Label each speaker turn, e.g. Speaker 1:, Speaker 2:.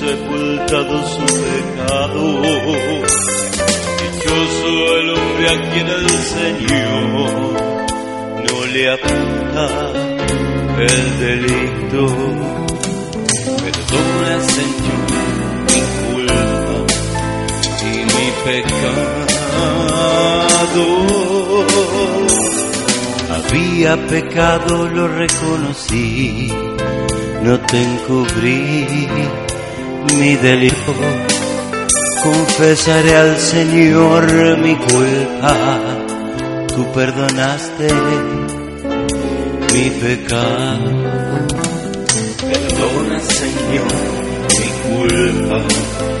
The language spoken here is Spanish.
Speaker 1: Sepultado su pecado. Dichoso el hombre a quien el Señor no le apunta el delito. Perdona, Señor, pecado. Había pecado, lo reconocí, no te encubrí mi delito. Confesaré al Señor mi culpa, tú perdonaste mi pecado. Perdona, Señor, mi culpa